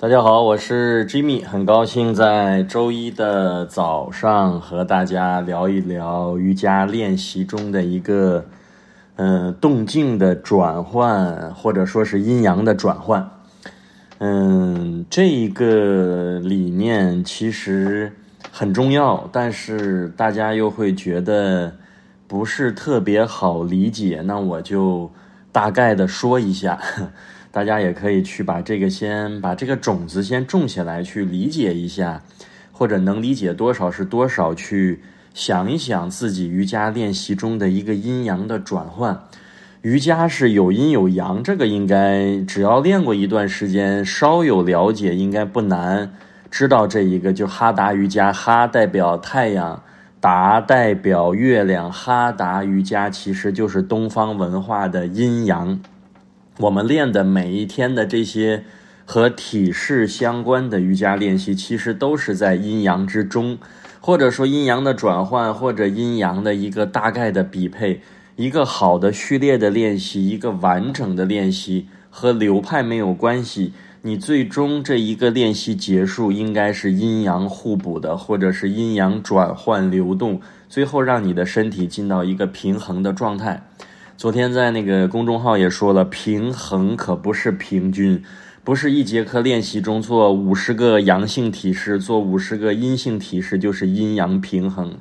大家好，我是 Jimmy，很高兴在周一的早上和大家聊一聊瑜伽练习中的一个，嗯，动静的转换，或者说是阴阳的转换。嗯，这一个理念其实很重要，但是大家又会觉得不是特别好理解，那我就大概的说一下。大家也可以去把这个先把这个种子先种起来，去理解一下，或者能理解多少是多少，去想一想自己瑜伽练习中的一个阴阳的转换。瑜伽是有阴有阳，这个应该只要练过一段时间，稍有了解，应该不难知道这一个。就哈达瑜伽，哈代表太阳，达代表月亮，哈达瑜伽其实就是东方文化的阴阳。我们练的每一天的这些和体式相关的瑜伽练习，其实都是在阴阳之中，或者说阴阳的转换，或者阴阳的一个大概的匹配。一个好的序列的练习，一个完整的练习和流派没有关系。你最终这一个练习结束，应该是阴阳互补的，或者是阴阳转换流动，最后让你的身体进到一个平衡的状态。昨天在那个公众号也说了，平衡可不是平均，不是一节课练习中做五十个阳性体式，做五十个阴性体式就是阴阳平衡。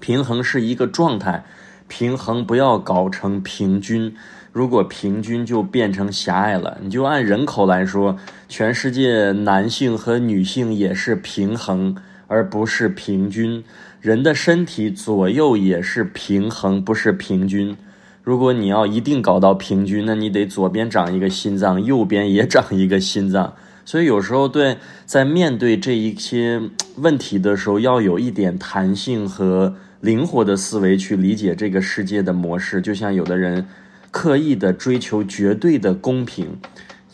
平衡是一个状态，平衡不要搞成平均，如果平均就变成狭隘了。你就按人口来说，全世界男性和女性也是平衡，而不是平均。人的身体左右也是平衡，不是平均。如果你要一定搞到平均，那你得左边长一个心脏，右边也长一个心脏。所以有时候对在面对这一些问题的时候，要有一点弹性和灵活的思维去理解这个世界的模式。就像有的人刻意的追求绝对的公平，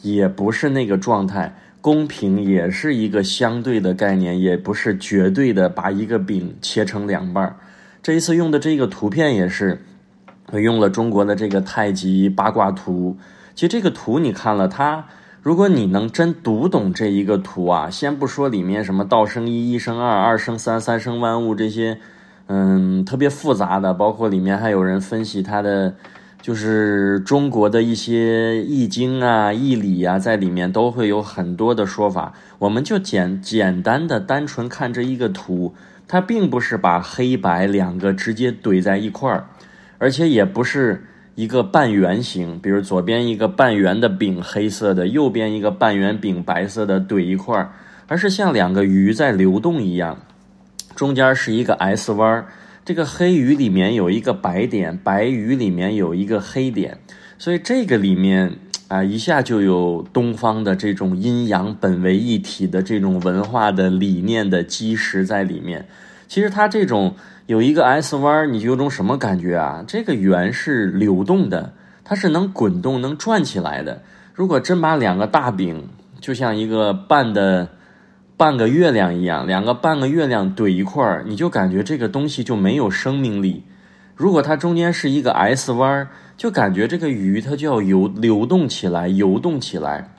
也不是那个状态。公平也是一个相对的概念，也不是绝对的把一个饼切成两半儿。这一次用的这个图片也是。用了中国的这个太极八卦图，其实这个图你看了它，如果你能真读懂这一个图啊，先不说里面什么道生一，一生二，二生三，三生万物这些，嗯，特别复杂的，包括里面还有人分析它的，就是中国的一些易经啊、易理啊，在里面都会有很多的说法。我们就简简单的单纯看这一个图，它并不是把黑白两个直接怼在一块儿。而且也不是一个半圆形，比如左边一个半圆的饼黑色的，右边一个半圆饼白色的怼一块儿，而是像两个鱼在流动一样，中间是一个 S 弯儿。这个黑鱼里面有一个白点，白鱼里面有一个黑点，所以这个里面啊，一下就有东方的这种阴阳本为一体的这种文化的理念的基石在里面。其实它这种。有一个 S 弯，你有种什么感觉啊？这个圆是流动的，它是能滚动、能转起来的。如果真把两个大饼，就像一个半的半个月亮一样，两个半个月亮怼一块儿，你就感觉这个东西就没有生命力。如果它中间是一个 S 弯，就感觉这个鱼它就要游流动起来、游动起来。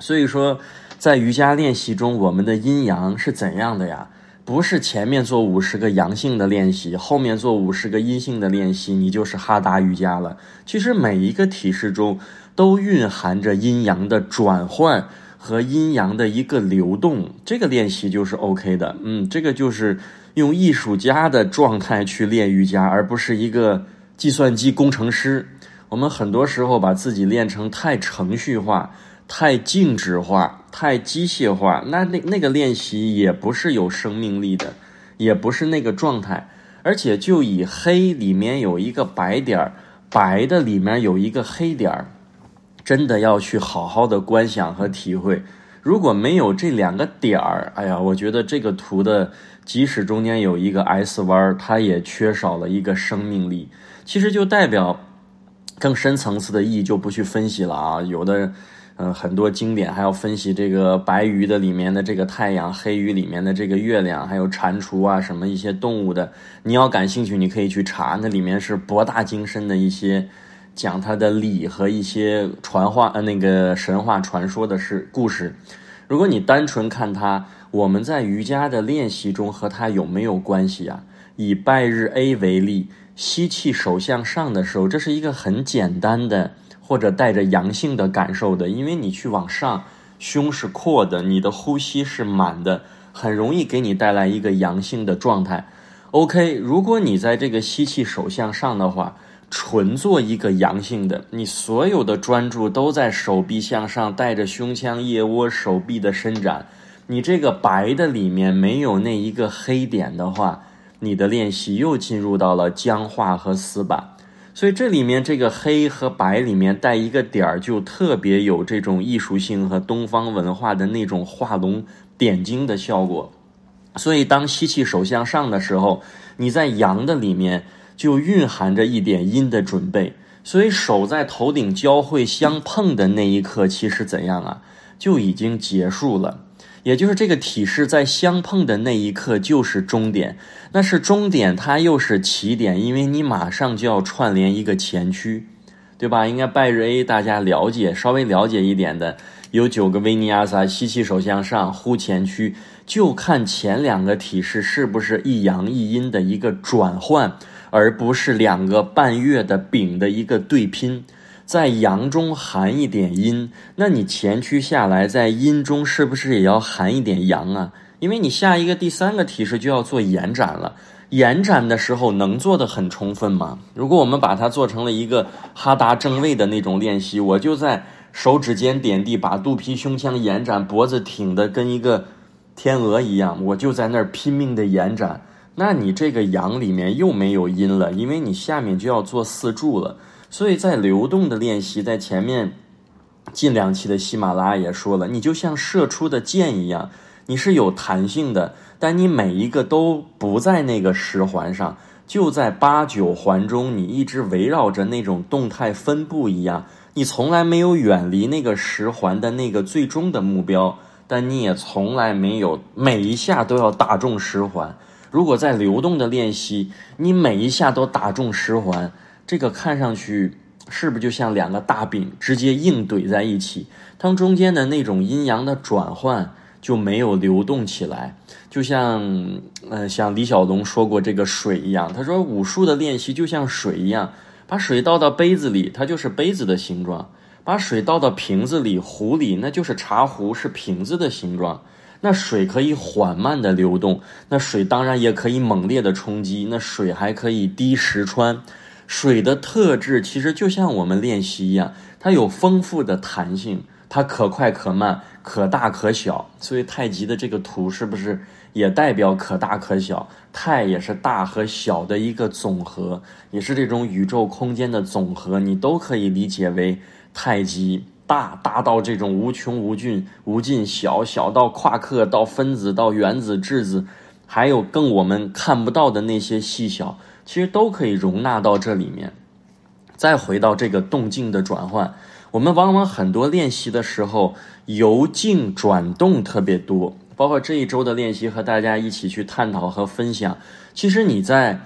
所以说，在瑜伽练习中，我们的阴阳是怎样的呀？不是前面做五十个阳性的练习，后面做五十个阴性的练习，你就是哈达瑜伽了。其实每一个体式中都蕴含着阴阳的转换和阴阳的一个流动，这个练习就是 OK 的。嗯，这个就是用艺术家的状态去练瑜伽，而不是一个计算机工程师。我们很多时候把自己练成太程序化。太静止化、太机械化，那那那个练习也不是有生命力的，也不是那个状态。而且就以黑里面有一个白点儿，白的里面有一个黑点儿，真的要去好好的观想和体会。如果没有这两个点儿，哎呀，我觉得这个图的即使中间有一个 S 弯，它也缺少了一个生命力。其实就代表更深层次的意义就不去分析了啊，有的。嗯，很多经典还要分析这个白鱼的里面的这个太阳，黑鱼里面的这个月亮，还有蟾蜍啊什么一些动物的。你要感兴趣，你可以去查，那里面是博大精深的一些讲它的理和一些传话呃那个神话传说的是故事。如果你单纯看它，我们在瑜伽的练习中和它有没有关系啊？以拜日 A 为例，吸气手向上的时候，这是一个很简单的或者带着阳性的感受的，因为你去往上，胸是阔的，你的呼吸是满的，很容易给你带来一个阳性的状态。OK，如果你在这个吸气手向上的话，纯做一个阳性的，你所有的专注都在手臂向上，带着胸腔、腋窝、手臂的伸展。你这个白的里面没有那一个黑点的话。你的练习又进入到了僵化和死板，所以这里面这个黑和白里面带一个点儿，就特别有这种艺术性和东方文化的那种画龙点睛的效果。所以当吸气手向上的时候，你在阳的里面就蕴含着一点阴的准备。所以手在头顶交汇相碰的那一刻，其实怎样啊，就已经结束了。也就是这个体式在相碰的那一刻就是终点，那是终点，它又是起点，因为你马上就要串联一个前驱，对吧？应该拜日 A 大家了解，稍微了解一点的有九个维尼亚萨，吸气手向上，呼前驱，就看前两个体式是不是一阳一阴的一个转换，而不是两个半月的饼的一个对拼。在阳中含一点阴，那你前驱下来，在阴中是不是也要含一点阳啊？因为你下一个第三个提示就要做延展了，延展的时候能做的很充分吗？如果我们把它做成了一个哈达正位的那种练习，我就在手指尖点地，把肚皮胸腔延展，脖子挺的跟一个天鹅一样，我就在那儿拼命的延展，那你这个阳里面又没有阴了，因为你下面就要做四柱了。所以在流动的练习，在前面近两期的喜马拉雅也说了，你就像射出的箭一样，你是有弹性的，但你每一个都不在那个十环上，就在八九环中，你一直围绕着那种动态分布一样，你从来没有远离那个十环的那个最终的目标，但你也从来没有每一下都要打中十环。如果在流动的练习，你每一下都打中十环。这个看上去是不是就像两个大饼直接硬怼在一起？它们中间的那种阴阳的转换就没有流动起来，就像嗯，像李小龙说过这个水一样。他说武术的练习就像水一样，把水倒到杯子里，它就是杯子的形状；把水倒到瓶子里、壶里，那就是茶壶，是瓶子的形状。那水可以缓慢的流动，那水当然也可以猛烈的冲击，那水还可以滴石穿。水的特质其实就像我们练习一样，它有丰富的弹性，它可快可慢，可大可小。所以太极的这个图是不是也代表可大可小？太也是大和小的一个总和，也是这种宇宙空间的总和，你都可以理解为太极大大到这种无穷无尽无尽，小小到夸克到分子到原子质子，还有更我们看不到的那些细小。其实都可以容纳到这里面，再回到这个动静的转换，我们往往很多练习的时候由静转动特别多，包括这一周的练习和大家一起去探讨和分享。其实你在，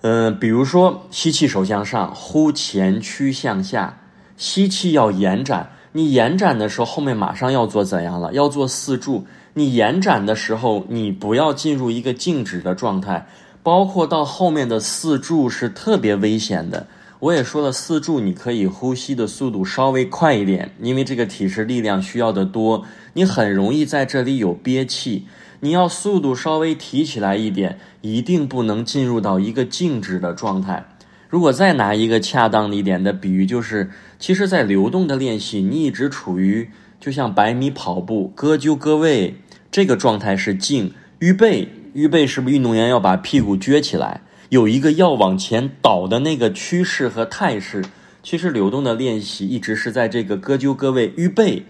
呃，比如说吸气手向上，呼前屈向下，吸气要延展，你延展的时候后面马上要做怎样了？要做四柱。你延展的时候，你不要进入一个静止的状态。包括到后面的四柱是特别危险的。我也说了，四柱你可以呼吸的速度稍微快一点，因为这个体式力量需要的多，你很容易在这里有憋气。你要速度稍微提起来一点，一定不能进入到一个静止的状态。如果再拿一个恰当一点的比喻，就是其实，在流动的练习，你一直处于就像百米跑步，各就各位，这个状态是静，预备。预备是不是运动员要把屁股撅起来，有一个要往前倒的那个趋势和态势？其实流动的练习一直是在这个各就各位、预备、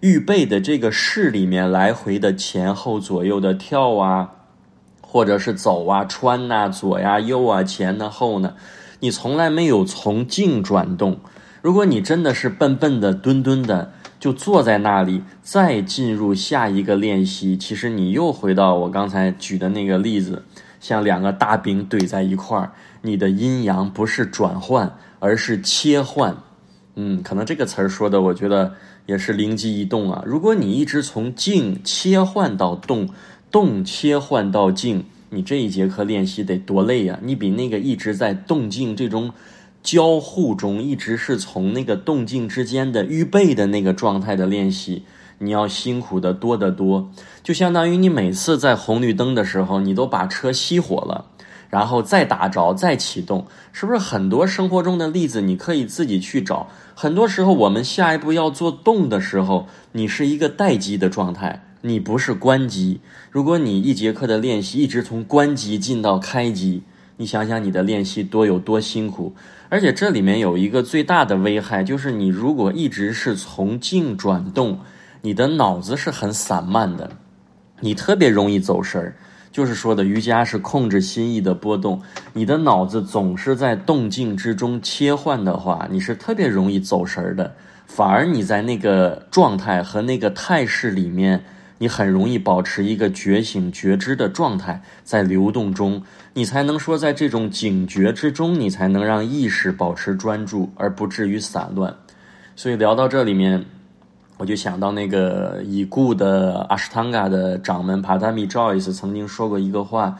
预备的这个势里面来回的前后左右的跳啊，或者是走啊、穿呐、左呀、右啊、前呢、后呢，你从来没有从静转动。如果你真的是笨笨的、墩墩的。就坐在那里，再进入下一个练习。其实你又回到我刚才举的那个例子，像两个大饼怼在一块儿，你的阴阳不是转换，而是切换。嗯，可能这个词儿说的，我觉得也是灵机一动啊。如果你一直从静切换到动，动切换到静，你这一节课练习得多累呀！你比那个一直在动静这种交互中，一直是从那个动静之间的预备的那个状态的练习，你要辛苦的多得多。就相当于你每次在红绿灯的时候，你都把车熄火了。然后再打着，再启动，是不是很多生活中的例子你可以自己去找？很多时候我们下一步要做动的时候，你是一个待机的状态，你不是关机。如果你一节课的练习一直从关机进到开机，你想想你的练习多有多辛苦。而且这里面有一个最大的危害，就是你如果一直是从静转动，你的脑子是很散漫的，你特别容易走神儿。就是说的瑜伽是控制心意的波动，你的脑子总是在动静之中切换的话，你是特别容易走神儿的。反而你在那个状态和那个态势里面，你很容易保持一个觉醒觉知的状态，在流动中，你才能说在这种警觉之中，你才能让意识保持专注，而不至于散乱。所以聊到这里面。我就想到那个已故的阿什汤嘎的掌门帕达米 Joyce 曾经说过一个话，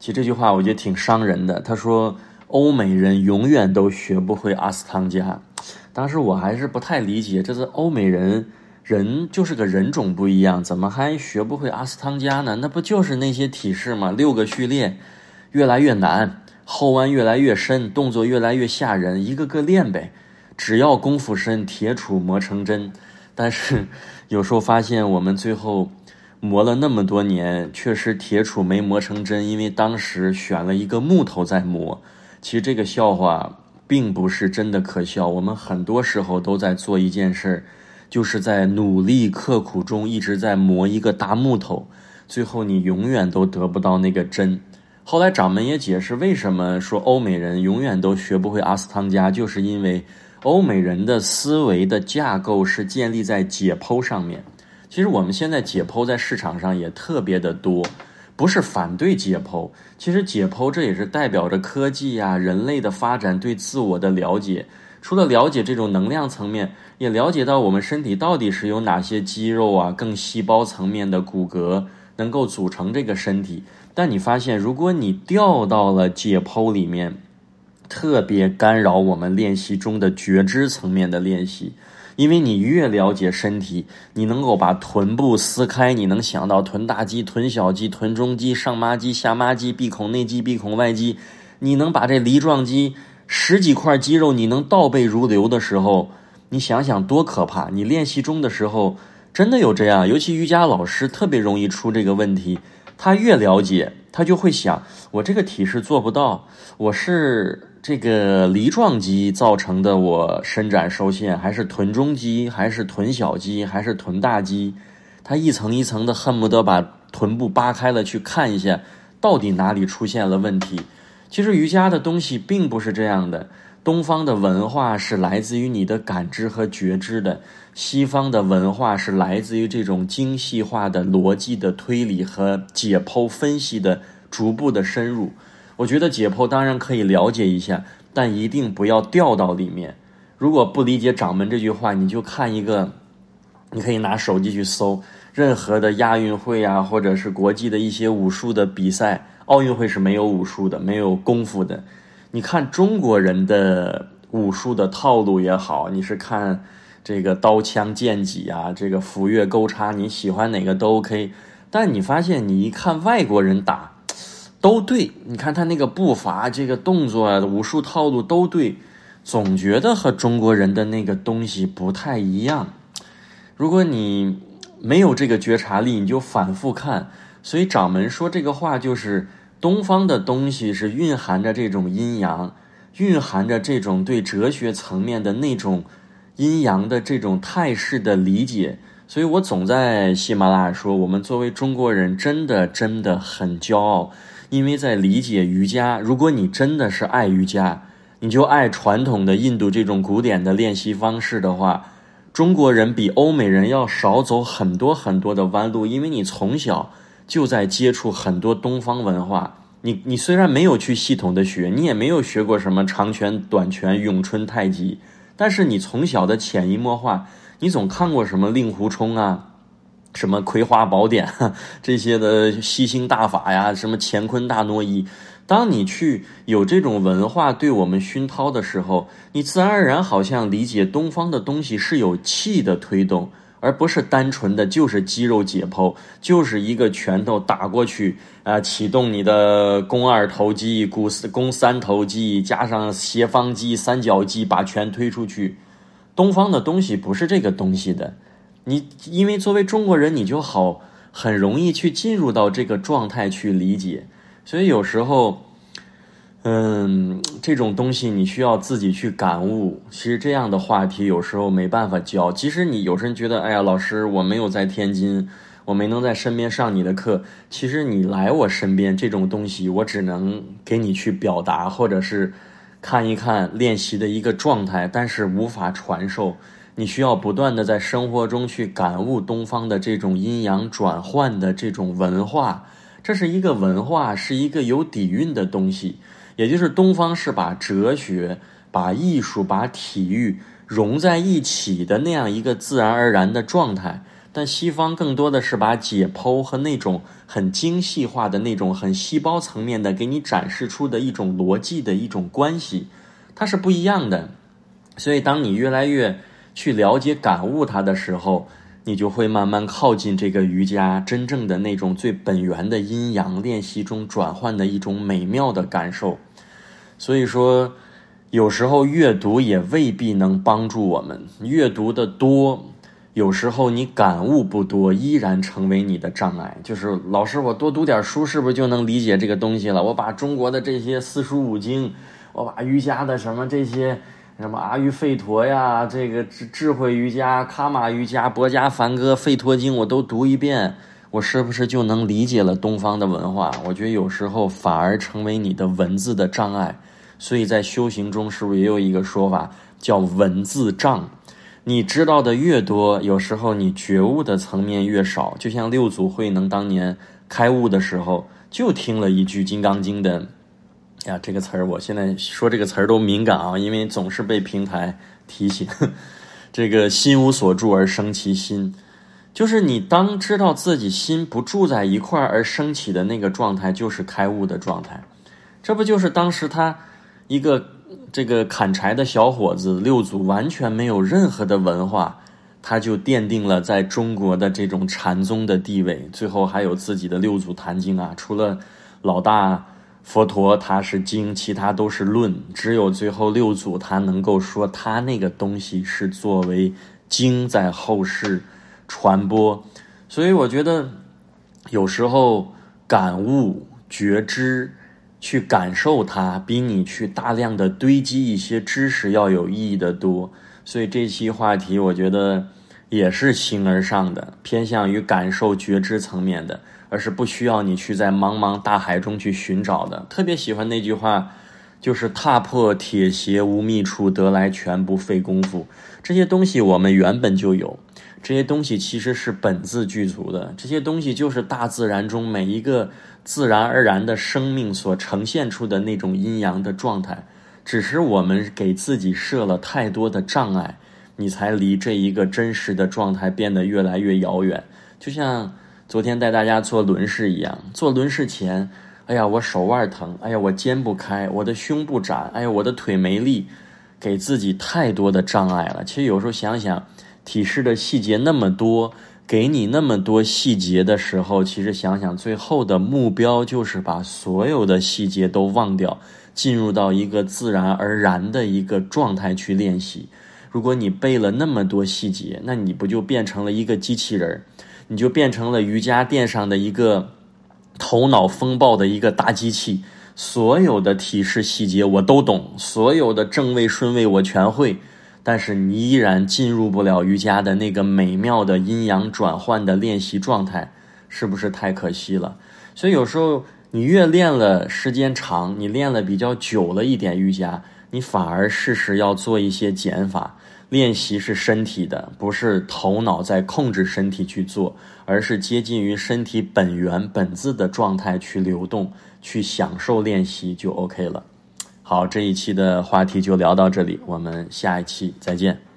其实这句话我觉得挺伤人的。他说：“欧美人永远都学不会阿斯汤加。”当时我还是不太理解，这是欧美人人就是个人种不一样，怎么还学不会阿斯汤加呢？那不就是那些体式吗？六个序列越来越难，后弯越来越深，动作越来越吓人，一个个练呗。只要功夫深，铁杵磨成针。但是，有时候发现我们最后磨了那么多年，确实铁杵没磨成针，因为当时选了一个木头在磨。其实这个笑话并不是真的可笑。我们很多时候都在做一件事儿，就是在努力刻苦中一直在磨一个大木头，最后你永远都得不到那个针。后来掌门也解释，为什么说欧美人永远都学不会阿斯汤加，就是因为。欧美人的思维的架构是建立在解剖上面。其实我们现在解剖在市场上也特别的多，不是反对解剖。其实解剖这也是代表着科技呀、人类的发展对自我的了解。除了了解这种能量层面，也了解到我们身体到底是有哪些肌肉啊、更细胞层面的骨骼能够组成这个身体。但你发现，如果你掉到了解剖里面，特别干扰我们练习中的觉知层面的练习，因为你越了解身体，你能够把臀部撕开，你能想到臀大肌、臀小肌、臀中肌、上妈肌、下妈肌、闭孔内肌、闭孔外肌，你能把这梨状肌十几块肌肉你能倒背如流的时候，你想想多可怕！你练习中的时候真的有这样，尤其瑜伽老师特别容易出这个问题，他越了解，他就会想：我这个体式做不到，我是。这个梨状肌造成的我伸展受限，还是臀中肌，还是臀小肌，还是臀大肌？他一层一层的恨不得把臀部扒开了去看一下，到底哪里出现了问题？其实瑜伽的东西并不是这样的。东方的文化是来自于你的感知和觉知的，西方的文化是来自于这种精细化的逻辑的推理和解剖分析的逐步的深入。我觉得解剖当然可以了解一下，但一定不要掉到里面。如果不理解掌门这句话，你就看一个，你可以拿手机去搜任何的亚运会啊，或者是国际的一些武术的比赛。奥运会是没有武术的，没有功夫的。你看中国人的武术的套路也好，你是看这个刀枪剑戟啊，这个斧钺钩叉，你喜欢哪个都 OK。但你发现，你一看外国人打。都对，你看他那个步伐、这个动作、啊武术套路都对，总觉得和中国人的那个东西不太一样。如果你没有这个觉察力，你就反复看。所以掌门说这个话，就是东方的东西是蕴含着这种阴阳，蕴含着这种对哲学层面的那种阴阳的这种态势的理解。所以我总在喜马拉雅说，我们作为中国人，真的真的很骄傲。因为在理解瑜伽，如果你真的是爱瑜伽，你就爱传统的印度这种古典的练习方式的话，中国人比欧美人要少走很多很多的弯路。因为你从小就在接触很多东方文化，你你虽然没有去系统的学，你也没有学过什么长拳、短拳、咏春、太极，但是你从小的潜移默化，你总看过什么令狐冲啊，什么葵花宝典 这些的吸星大法呀，什么乾坤大挪移。当你去有这种文化对我们熏陶的时候，你自然而然好像理解东方的东西是有气的推动，而不是单纯的就是肌肉解剖，就是一个拳头打过去啊，启动你的肱二头肌、股四肱三头肌，加上斜方肌、三角肌，把拳推出去。东方的东西不是这个东西的，你因为作为中国人，你就好很容易去进入到这个状态去理解。所以有时候，嗯，这种东西你需要自己去感悟。其实这样的话题有时候没办法教。即使你有时候觉得，哎呀，老师我没有在天津，我没能在身边上你的课。其实你来我身边，这种东西我只能给你去表达，或者是看一看练习的一个状态，但是无法传授。你需要不断的在生活中去感悟东方的这种阴阳转换的这种文化。这是一个文化，是一个有底蕴的东西，也就是东方是把哲学、把艺术、把体育融在一起的那样一个自然而然的状态。但西方更多的是把解剖和那种很精细化的那种很细胞层面的给你展示出的一种逻辑的一种关系，它是不一样的。所以，当你越来越去了解、感悟它的时候，你就会慢慢靠近这个瑜伽真正的那种最本源的阴阳练习中转换的一种美妙的感受。所以说，有时候阅读也未必能帮助我们。阅读的多，有时候你感悟不多，依然成为你的障碍。就是老师，我多读点书，是不是就能理解这个东西了？我把中国的这些四书五经，我把瑜伽的什么这些。什么阿育吠陀呀，这个智智慧瑜伽、卡玛瑜伽、博伽梵歌、吠陀经，我都读一遍，我是不是就能理解了东方的文化？我觉得有时候反而成为你的文字的障碍。所以在修行中，是不是也有一个说法叫文字障？你知道的越多，有时候你觉悟的层面越少。就像六祖慧能当年开悟的时候，就听了一句《金刚经》的。呀，这个词儿我现在说这个词儿都敏感啊，因为总是被平台提醒。这个心无所住而生其心，就是你当知道自己心不住在一块儿而升起的那个状态，就是开悟的状态。这不就是当时他一个这个砍柴的小伙子六祖，完全没有任何的文化，他就奠定了在中国的这种禅宗的地位。最后还有自己的六祖坛经啊，除了老大。佛陀他是经，其他都是论，只有最后六祖他能够说他那个东西是作为经在后世传播，所以我觉得有时候感悟觉知去感受它，比你去大量的堆积一些知识要有意义的多。所以这期话题我觉得也是形而上的，偏向于感受觉知层面的。而是不需要你去在茫茫大海中去寻找的。特别喜欢那句话，就是“踏破铁鞋无觅处，得来全不费功夫”。这些东西我们原本就有，这些东西其实是本自具足的。这些东西就是大自然中每一个自然而然的生命所呈现出的那种阴阳的状态。只是我们给自己设了太多的障碍，你才离这一个真实的状态变得越来越遥远。就像。昨天带大家做轮式一样，做轮式前，哎呀，我手腕疼，哎呀，我肩不开，我的胸不展，哎呀，我的腿没力，给自己太多的障碍了。其实有时候想想，体式的细节那么多，给你那么多细节的时候，其实想想最后的目标就是把所有的细节都忘掉，进入到一个自然而然的一个状态去练习。如果你背了那么多细节，那你不就变成了一个机器人？你就变成了瑜伽垫上的一个头脑风暴的一个大机器，所有的体式细节我都懂，所有的正位顺位我全会，但是你依然进入不了瑜伽的那个美妙的阴阳转换的练习状态，是不是太可惜了？所以有时候你越练了时间长，你练了比较久了一点瑜伽，你反而适时要做一些减法。练习是身体的，不是头脑在控制身体去做，而是接近于身体本源本质的状态去流动，去享受练习就 OK 了。好，这一期的话题就聊到这里，我们下一期再见。